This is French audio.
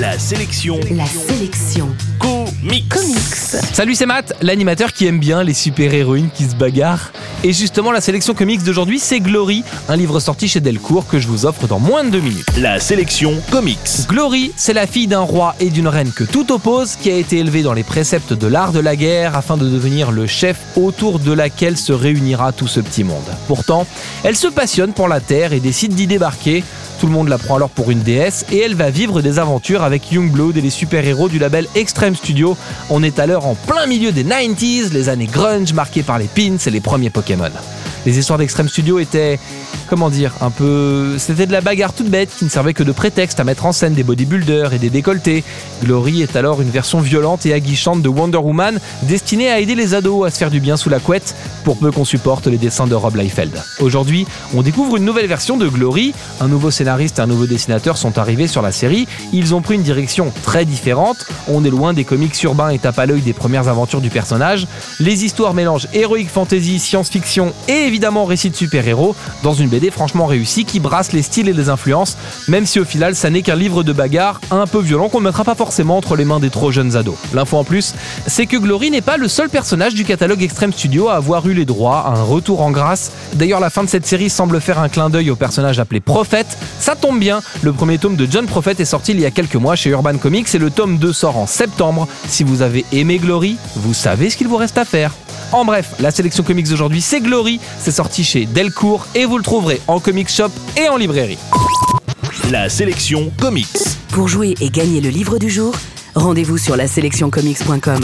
La sélection La sélection comics. comics. Salut, c'est Matt, l'animateur qui aime bien les super-héroïnes qui se bagarrent. Et justement, la sélection comics d'aujourd'hui, c'est Glory, un livre sorti chez Delcourt que je vous offre dans moins de deux minutes. La sélection comics. Glory, c'est la fille d'un roi et d'une reine que tout oppose, qui a été élevée dans les préceptes de l'art de la guerre afin de devenir le chef autour de laquelle se réunira tout ce petit monde. Pourtant, elle se passionne pour la Terre et décide d'y débarquer. Tout le monde la prend alors pour une déesse et elle va vivre des aventures avec Youngblood et les super-héros du label Extreme Studio. On est alors en plein milieu des 90s, les années grunge marquées par les pins et les premiers Pokémon. Les histoires d'Extreme Studio étaient, comment dire, un peu... C'était de la bagarre toute bête qui ne servait que de prétexte à mettre en scène des bodybuilders et des décolletés. Glory est alors une version violente et aguichante de Wonder Woman destinée à aider les ados à se faire du bien sous la couette pour peu qu'on supporte les dessins de Rob Liefeld. Aujourd'hui, on découvre une nouvelle version de Glory. Un nouveau scénariste et un nouveau dessinateur sont arrivés sur la série. Ils ont pris une direction très différente. On est loin des comics urbains et tape à l'œil des premières aventures du personnage. Les histoires mélangent heroic fantasy, science-fiction et évidemment récits de super-héros dans une BD franchement réussie qui brasse les styles et les influences, même si au final ça n'est qu'un livre de bagarre un peu violent qu'on ne mettra pas forcément entre les mains des trop jeunes ados. L'info en plus, c'est que Glory n'est pas le seul personnage du catalogue Extreme Studio à avoir eu les droits à un retour en grâce. D'ailleurs, la fin de cette série semble faire un clin d'œil au personnage appelé Prophète. Ça tombe bien, le premier tome de John Prophet est sorti il y a quelques mois chez Urban Comics et le tome 2 sort en septembre. Si vous avez aimé Glory, vous savez ce qu'il vous reste à faire. En bref, la sélection comics d'aujourd'hui, c'est Glory, c'est sorti chez Delcourt et vous le trouverez en comic shop et en librairie. La sélection comics. Pour jouer et gagner le livre du jour, rendez-vous sur la sélectioncomics.com.